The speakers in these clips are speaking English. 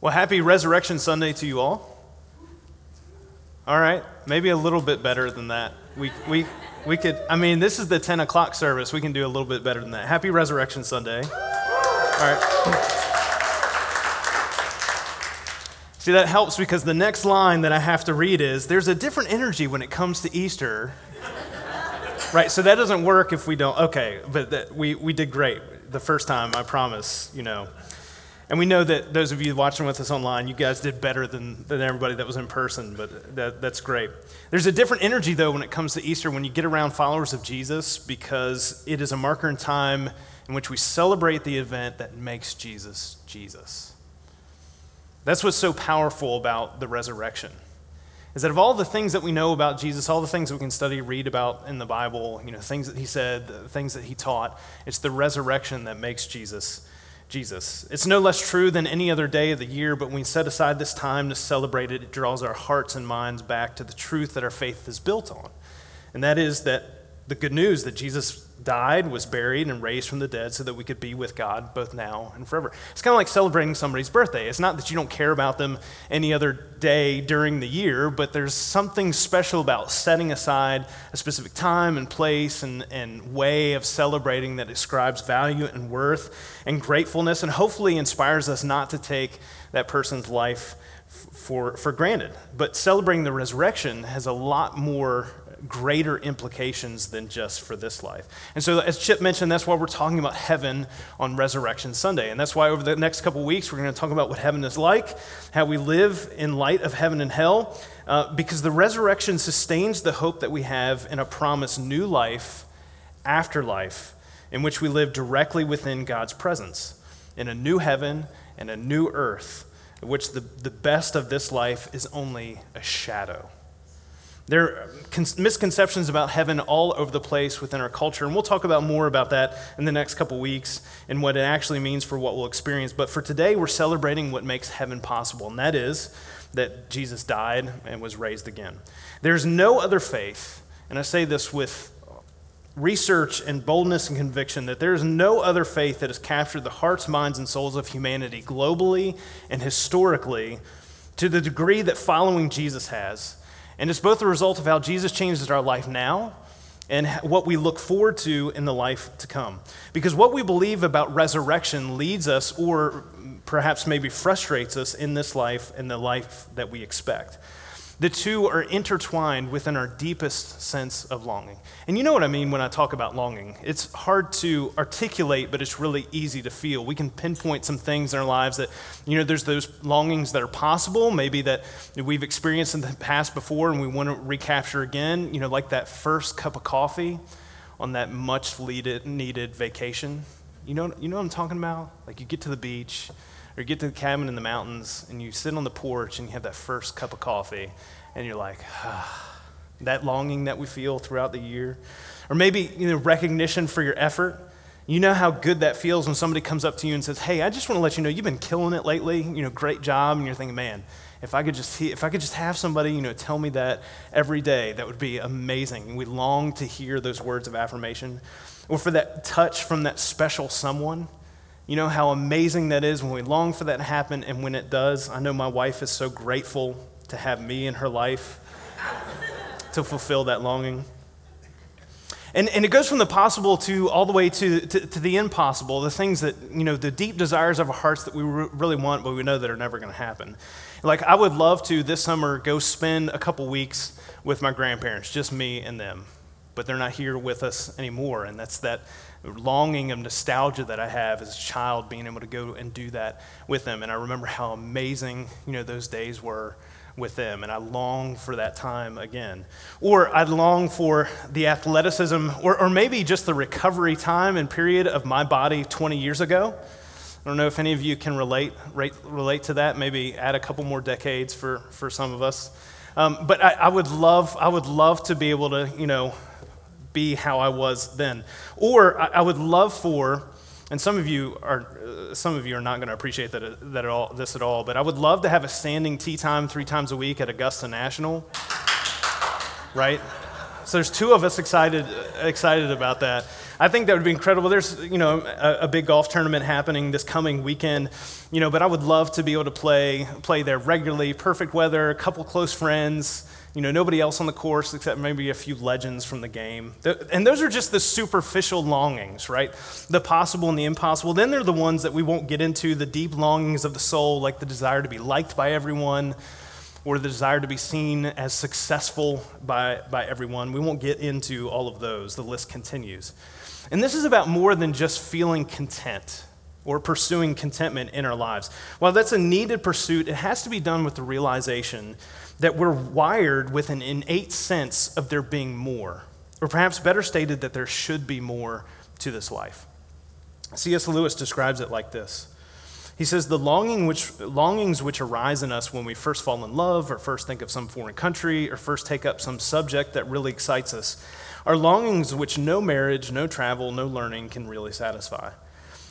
Well, happy Resurrection Sunday to you all. All right, maybe a little bit better than that. We, we, we could, I mean, this is the 10 o'clock service. We can do a little bit better than that. Happy Resurrection Sunday. All right. See, that helps because the next line that I have to read is there's a different energy when it comes to Easter. right, so that doesn't work if we don't. Okay, but that, we, we did great the first time, I promise, you know. And we know that those of you watching with us online, you guys did better than, than everybody that was in person, but that, that's great. There's a different energy, though, when it comes to Easter when you get around followers of Jesus because it is a marker in time in which we celebrate the event that makes Jesus Jesus. That's what's so powerful about the resurrection. Is that of all the things that we know about Jesus, all the things that we can study, read about in the Bible, you know, things that he said, things that he taught, it's the resurrection that makes Jesus Jesus. It's no less true than any other day of the year, but when we set aside this time to celebrate it, it draws our hearts and minds back to the truth that our faith is built on. And that is that the good news that Jesus died, was buried, and raised from the dead so that we could be with God both now and forever. It's kind of like celebrating somebody's birthday. It's not that you don't care about them any other day during the year, but there's something special about setting aside a specific time and place and, and way of celebrating that describes value and worth and gratefulness and hopefully inspires us not to take that person's life for, for granted. But celebrating the resurrection has a lot more greater implications than just for this life. And so, as Chip mentioned, that's why we're talking about heaven on Resurrection Sunday. And that's why over the next couple weeks, we're going to talk about what heaven is like, how we live in light of heaven and hell, uh, because the resurrection sustains the hope that we have in a promised new life, afterlife, in which we live directly within God's presence, in a new heaven and a new earth, in which the, the best of this life is only a shadow. There are misconceptions about heaven all over the place within our culture, and we'll talk about more about that in the next couple weeks and what it actually means for what we'll experience. But for today, we're celebrating what makes heaven possible, and that is that Jesus died and was raised again. There's no other faith, and I say this with research and boldness and conviction, that there is no other faith that has captured the hearts, minds, and souls of humanity globally and historically to the degree that following Jesus has and it's both a result of how Jesus changes our life now and what we look forward to in the life to come. Because what we believe about resurrection leads us, or perhaps maybe frustrates us in this life and the life that we expect. The two are intertwined within our deepest sense of longing. And you know what I mean when I talk about longing. It's hard to articulate, but it's really easy to feel. We can pinpoint some things in our lives that, you know, there's those longings that are possible, maybe that we've experienced in the past before and we want to recapture again, you know, like that first cup of coffee on that much needed vacation. You know, you know what I'm talking about? Like you get to the beach, or get to the cabin in the mountains and you sit on the porch and you have that first cup of coffee and you're like, ah, that longing that we feel throughout the year. Or maybe, you know, recognition for your effort. You know how good that feels when somebody comes up to you and says, "Hey, I just want to let you know you've been killing it lately. You know, great job." And you're thinking, "Man, if I could just if I could just have somebody, you know, tell me that every day, that would be amazing." And we long to hear those words of affirmation, or for that touch from that special someone you know how amazing that is when we long for that to happen and when it does. I know my wife is so grateful to have me in her life to fulfill that longing. And, and it goes from the possible to all the way to, to, to, the impossible, the things that, you know, the deep desires of our hearts that we re- really want, but we know that are never going to happen. Like, I would love to this summer go spend a couple weeks with my grandparents, just me and them, but they're not here with us anymore. And that's that longing of nostalgia that I have as a child being able to go and do that with them. And I remember how amazing, you know, those days were with them, and I long for that time again. Or I long for the athleticism, or, or maybe just the recovery time and period of my body 20 years ago. I don't know if any of you can relate, relate, relate to that, maybe add a couple more decades for, for some of us. Um, but I, I, would love, I would love to be able to, you know, be how I was then. Or I, would love for, and some of you are, uh, some of you are not going to appreciate that, uh, that at all, this at all, but I would love to have a standing tee time three times a week at Augusta National, right? So there's two of us excited, excited about that. I think that would be incredible. There's, you know, a, a, big golf tournament happening this coming weekend, you know, but I would love to be able to play, play there regularly, perfect weather, a couple close friends, you know, nobody else on the course except maybe a few legends from the game. And those are just the superficial longings, right? The possible and the impossible. Then there are the ones that we won't get into, the deep longings of the soul, like the desire to be liked by everyone or the desire to be seen as successful by, by everyone. We won't get into all of those. The list continues. And this is about more than just feeling content or pursuing contentment in our lives. While that's a needed pursuit, it has to be done with the realization that we're wired with an innate sense of there being more, or perhaps better stated, that there should be more to this life. C.S. Lewis describes it like this. He says, The longing which, longings which arise in us when we first fall in love, or first think of some foreign country, or first take up some subject that really excites us, are longings which no marriage, no travel, no learning can really satisfy.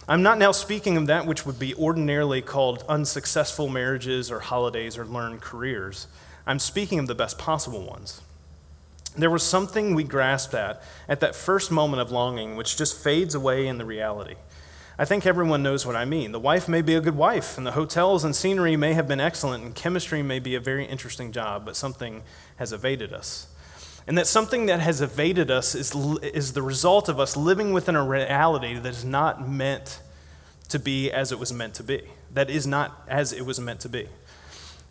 I'm not now speaking of that which would be ordinarily called unsuccessful marriages or holidays or learned careers. I'm speaking of the best possible ones. There was something we grasped at at that first moment of longing which just fades away in the reality. I think everyone knows what I mean. The wife may be a good wife, and the hotels and scenery may have been excellent, and chemistry may be a very interesting job, but something has evaded us. And that something that has evaded us is, is the result of us living within a reality that is not meant to be as it was meant to be, that is not as it was meant to be.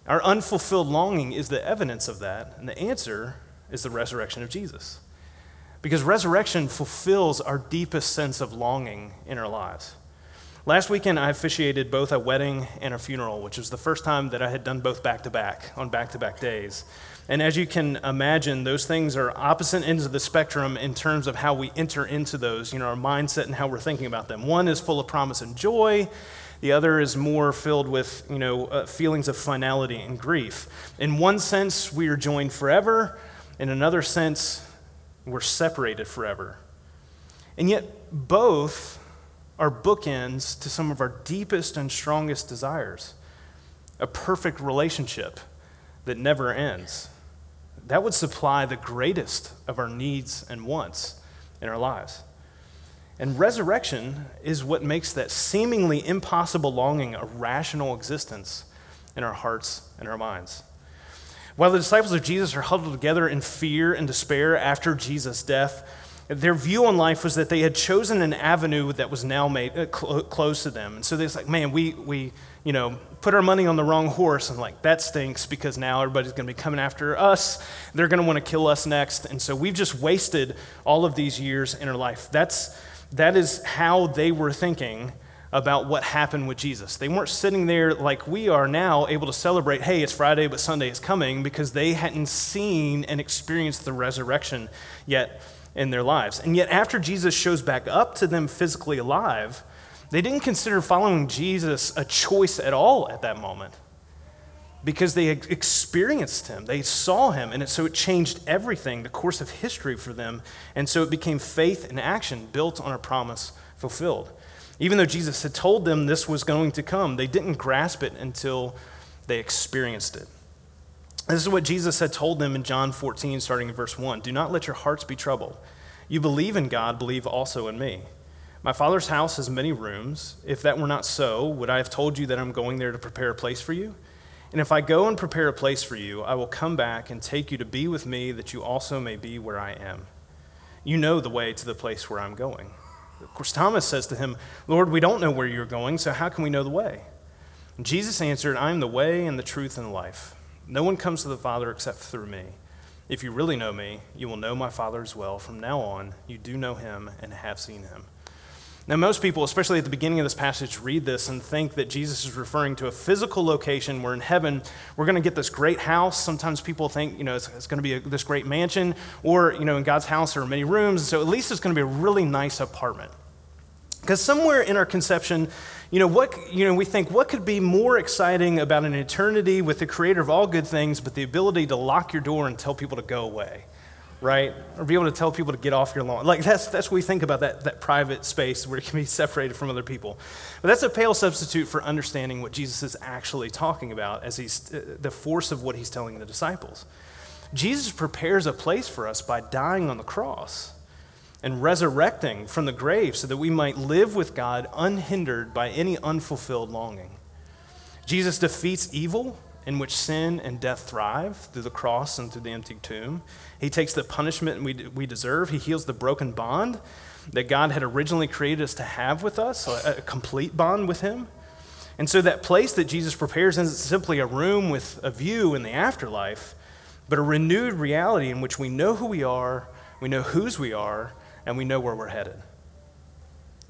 Our unfulfilled longing is the evidence of that, and the answer is the resurrection of Jesus. Because resurrection fulfills our deepest sense of longing in our lives. Last weekend, I officiated both a wedding and a funeral, which was the first time that I had done both back to back on back to back days. And as you can imagine, those things are opposite ends of the spectrum in terms of how we enter into those, you know, our mindset and how we're thinking about them. One is full of promise and joy, the other is more filled with, you know, uh, feelings of finality and grief. In one sense, we are joined forever. In another sense, we're separated forever. And yet, both are bookends to some of our deepest and strongest desires a perfect relationship that never ends. That would supply the greatest of our needs and wants in our lives. And resurrection is what makes that seemingly impossible longing a rational existence in our hearts and our minds. While the disciples of Jesus are huddled together in fear and despair after Jesus' death, their view on life was that they had chosen an avenue that was now made uh, cl- close to them. And so they're like, man, we, we, you know, put our money on the wrong horse. And like, that stinks because now everybody's going to be coming after us. They're going to want to kill us next. And so we've just wasted all of these years in our life. That's, that is how they were thinking about what happened with Jesus. They weren't sitting there like we are now, able to celebrate, hey, it's Friday, but Sunday is coming, because they hadn't seen and experienced the resurrection yet in their lives. And yet, after Jesus shows back up to them physically alive, they didn't consider following Jesus a choice at all at that moment because they experienced him. They saw him, and it, so it changed everything, the course of history for them. And so it became faith and action built on a promise fulfilled. Even though Jesus had told them this was going to come, they didn't grasp it until they experienced it. This is what Jesus had told them in John 14, starting in verse 1 Do not let your hearts be troubled. You believe in God, believe also in me. My Father's house has many rooms. If that were not so, would I have told you that I'm going there to prepare a place for you? And if I go and prepare a place for you, I will come back and take you to be with me, that you also may be where I am. You know the way to the place where I'm going. Of course, Thomas says to him, Lord, we don't know where you're going, so how can we know the way? And Jesus answered, I am the way and the truth and the life. No one comes to the Father except through me. If you really know me, you will know my Father as well. From now on, you do know him and have seen him. Now, most people, especially at the beginning of this passage, read this and think that Jesus is referring to a physical location where in heaven we're going to get this great house. Sometimes people think, you know, it's, it's going to be a, this great mansion, or, you know, in God's house there are many rooms, so at least it's going to be a really nice apartment. Because somewhere in our conception, you know, what, you know, we think, what could be more exciting about an eternity with the creator of all good things, but the ability to lock your door and tell people to go away? Right? Or be able to tell people to get off your lawn. Like that's, that's what we think about that, that private space where it can be separated from other people. But that's a pale substitute for understanding what Jesus is actually talking about as he's uh, the force of what he's telling the disciples. Jesus prepares a place for us by dying on the cross. and resurrecting from the grave so that we might live with God unhindered by any unfulfilled longing. Jesus defeats evil in which sin and death thrive through the cross and through the empty tomb. He takes the punishment we, we deserve. He heals the broken bond that God had originally created us to have with us, a, a complete bond with Him. And so that place that Jesus prepares isn't simply a room with a view in the afterlife, but a renewed reality in which we know who we are, we know whose we are, and we know where we're headed.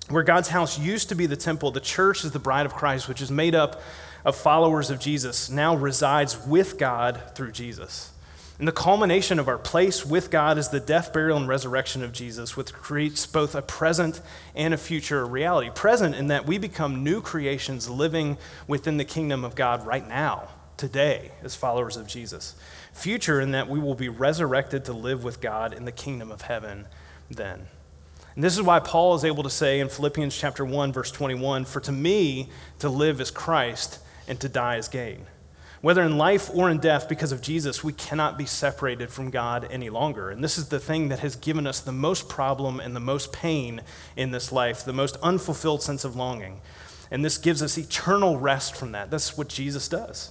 Where God's house used to be the temple, the church is the bride of Christ, which is made up of followers of Jesus, now resides with God through Jesus. And the culmination of our place with God is the death, burial, and resurrection of Jesus, which creates both a present and a future reality. Present in that we become new creations living within the kingdom of God right now, today, as followers of Jesus. Future in that we will be resurrected to live with God in the kingdom of heaven then. And this is why Paul is able to say in Philippians chapter 1 verse 21, "For to me to live is Christ and to die is gain." Whether in life or in death, because of Jesus, we cannot be separated from God any longer. And this is the thing that has given us the most problem and the most pain in this life, the most unfulfilled sense of longing. And this gives us eternal rest from that. That's what Jesus does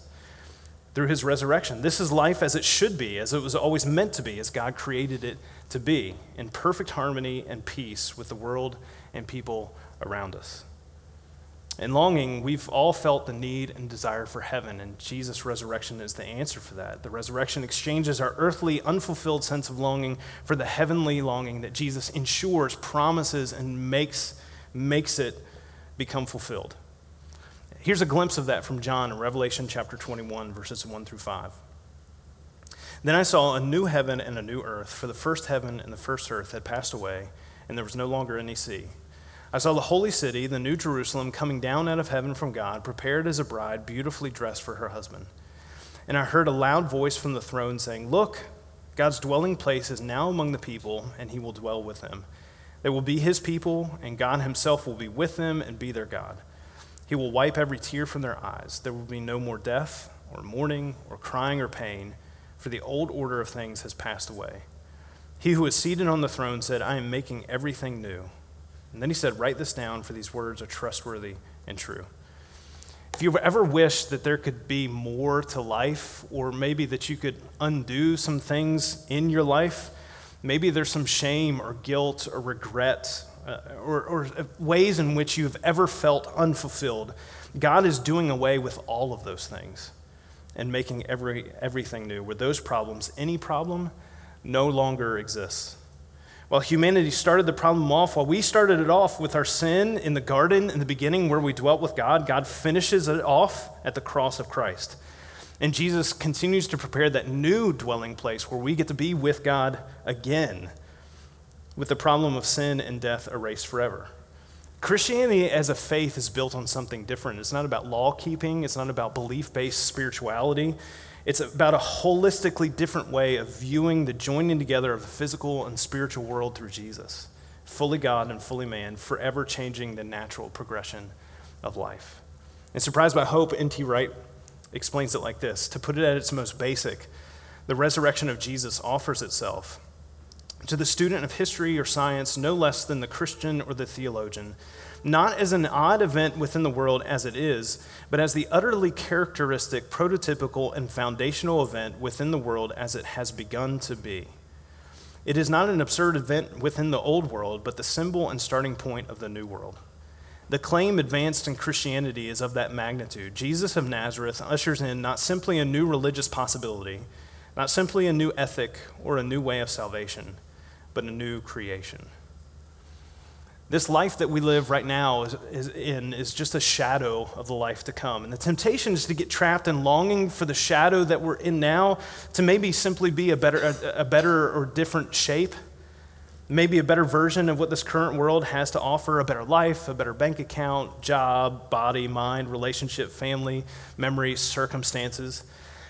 through his resurrection. This is life as it should be, as it was always meant to be, as God created it to be, in perfect harmony and peace with the world and people around us. In longing, we've all felt the need and desire for heaven, and Jesus' resurrection is the answer for that. The resurrection exchanges our earthly, unfulfilled sense of longing for the heavenly longing that Jesus ensures, promises, and makes, makes it become fulfilled. Here's a glimpse of that from John in Revelation chapter 21, verses 1 through 5. Then I saw a new heaven and a new earth, for the first heaven and the first earth had passed away, and there was no longer any sea. I saw the holy city, the new Jerusalem, coming down out of heaven from God, prepared as a bride, beautifully dressed for her husband. And I heard a loud voice from the throne saying, Look, God's dwelling place is now among the people, and he will dwell with them. They will be his people, and God himself will be with them and be their God. He will wipe every tear from their eyes. There will be no more death, or mourning, or crying, or pain, for the old order of things has passed away. He who is seated on the throne said, I am making everything new. And then he said, Write this down, for these words are trustworthy and true. If you've ever wished that there could be more to life, or maybe that you could undo some things in your life, maybe there's some shame or guilt or regret uh, or, or ways in which you've ever felt unfulfilled, God is doing away with all of those things and making every, everything new, where those problems, any problem, no longer exists. While humanity started the problem off, while we started it off with our sin in the garden in the beginning where we dwelt with God, God finishes it off at the cross of Christ. And Jesus continues to prepare that new dwelling place where we get to be with God again, with the problem of sin and death erased forever. Christianity as a faith is built on something different. It's not about law keeping, it's not about belief based spirituality. It's about a holistically different way of viewing the joining together of the physical and spiritual world through Jesus, fully God and fully man, forever changing the natural progression of life. And Surprised by Hope, N.T. Wright explains it like this To put it at its most basic, the resurrection of Jesus offers itself to the student of history or science no less than the Christian or the theologian not as an odd event within the world as it is, but as the utterly characteristic, prototypical, and foundational event within the world as it has begun to be. It is not an absurd event within the old world, but the symbol and starting point of the new world. The claim advanced in Christianity is of that magnitude. Jesus of Nazareth ushers in not simply a new religious possibility, not simply a new ethic or a new way of salvation, but a new creation. This life that we live right now is, is, in is just a shadow of the life to come. And the temptation is to get trapped in longing for the shadow that we're in now to maybe simply be a better, a, a better or different shape, maybe a better version of what this current world has to offer a better life, a better bank account, job, body, mind, relationship, family, memories, circumstances.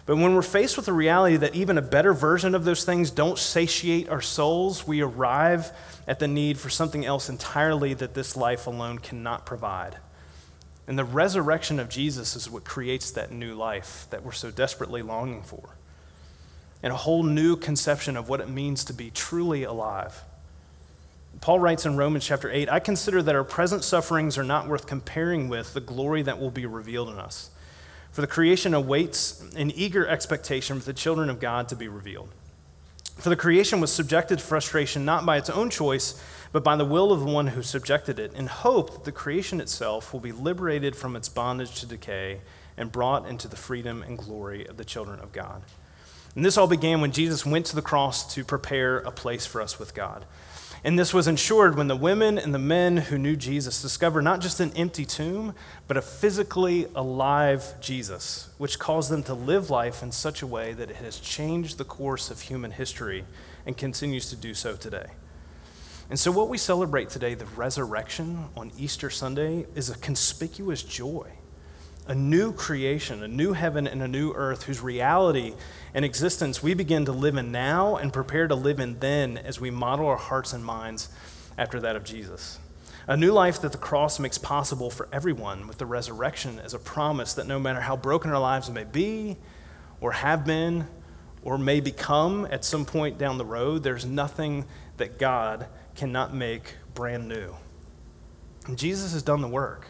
But when we're faced with the reality that even a better version of those things don't satiate our souls, we arrive at the need for something else entirely that this life alone cannot provide. And the resurrection of Jesus is what creates that new life that we're so desperately longing for. And a whole new conception of what it means to be truly alive. Paul writes in Romans chapter 8 I consider that our present sufferings are not worth comparing with the glory that will be revealed in us. For the creation awaits in eager expectation for the children of God to be revealed. For the creation was subjected to frustration not by its own choice, but by the will of the one who subjected it, in hope that the creation itself will be liberated from its bondage to decay and brought into the freedom and glory of the children of God. And this all began when Jesus went to the cross to prepare a place for us with God. And this was ensured when the women and the men who knew Jesus discovered not just an empty tomb, but a physically alive Jesus, which caused them to live life in such a way that it has changed the course of human history and continues to do so today. And so, what we celebrate today, the resurrection on Easter Sunday, is a conspicuous joy a new creation, a new heaven and a new earth whose reality and existence we begin to live in now and prepare to live in then as we model our hearts and minds after that of Jesus. A new life that the cross makes possible for everyone, with the resurrection as a promise that no matter how broken our lives may be, or have been, or may become at some point down the road, there's nothing that God cannot make brand new. And Jesus has done the work.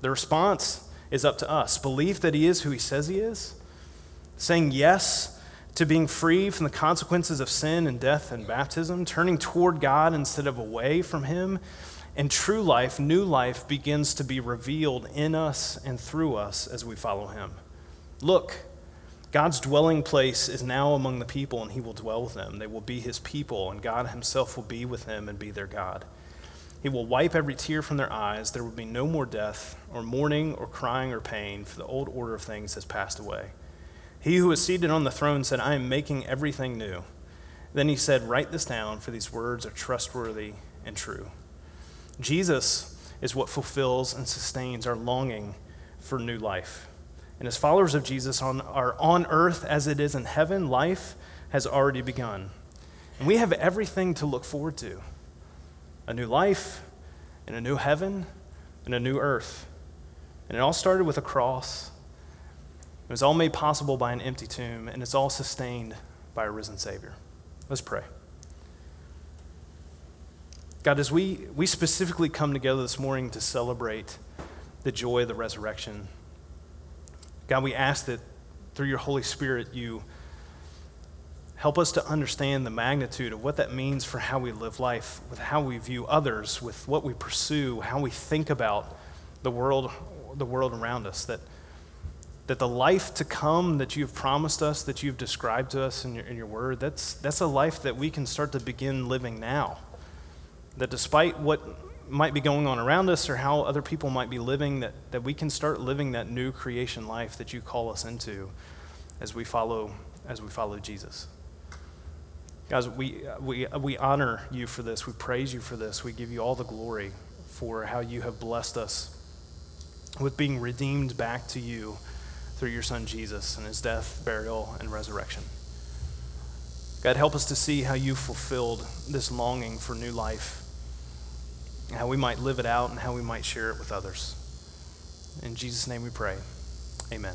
The response is up to us. Belief that He is who He says He is, saying yes to being free from the consequences of sin and death and baptism, turning toward God instead of away from Him, and true life, new life, begins to be revealed in us and through us as we follow Him. Look, God's dwelling place is now among the people, and He will dwell with them. They will be His people, and God Himself will be with them and be their God. He will wipe every tear from their eyes. There will be no more death, or mourning, or crying, or pain, for the old order of things has passed away. He who is seated on the throne said, I am making everything new. Then he said, Write this down, for these words are trustworthy and true. Jesus is what fulfills and sustains our longing for new life. And as followers of Jesus on, are on earth as it is in heaven, life has already begun. And we have everything to look forward to a new life, and a new heaven, and a new earth. And it all started with a cross. It was all made possible by an empty tomb, and it's all sustained by a risen Savior. Let's pray. God, as we, we specifically come together this morning to celebrate the joy of the resurrection, God, we ask that through your Holy Spirit, you Help us to understand the magnitude of what that means for how we live life, with how we view others, with what we pursue, how we think about the world, the world around us. That, that the life to come that you've promised us, that you've described to us in your, in your word, that's, that's a life that we can start to begin living now. That despite what might be going on around us or how other people might be living, that, that we can start living that new creation life that you call us into as we follow, as we follow Jesus. Guys, we, uh, we, uh, we honor you for this. We praise you for this. We give you all the glory for how you have blessed us with being redeemed back to you through your son Jesus and his death, burial, and resurrection. God, help us to see how you fulfilled this longing for new life, how we might live it out and how we might share it with others. In Jesus' name we pray. Amen.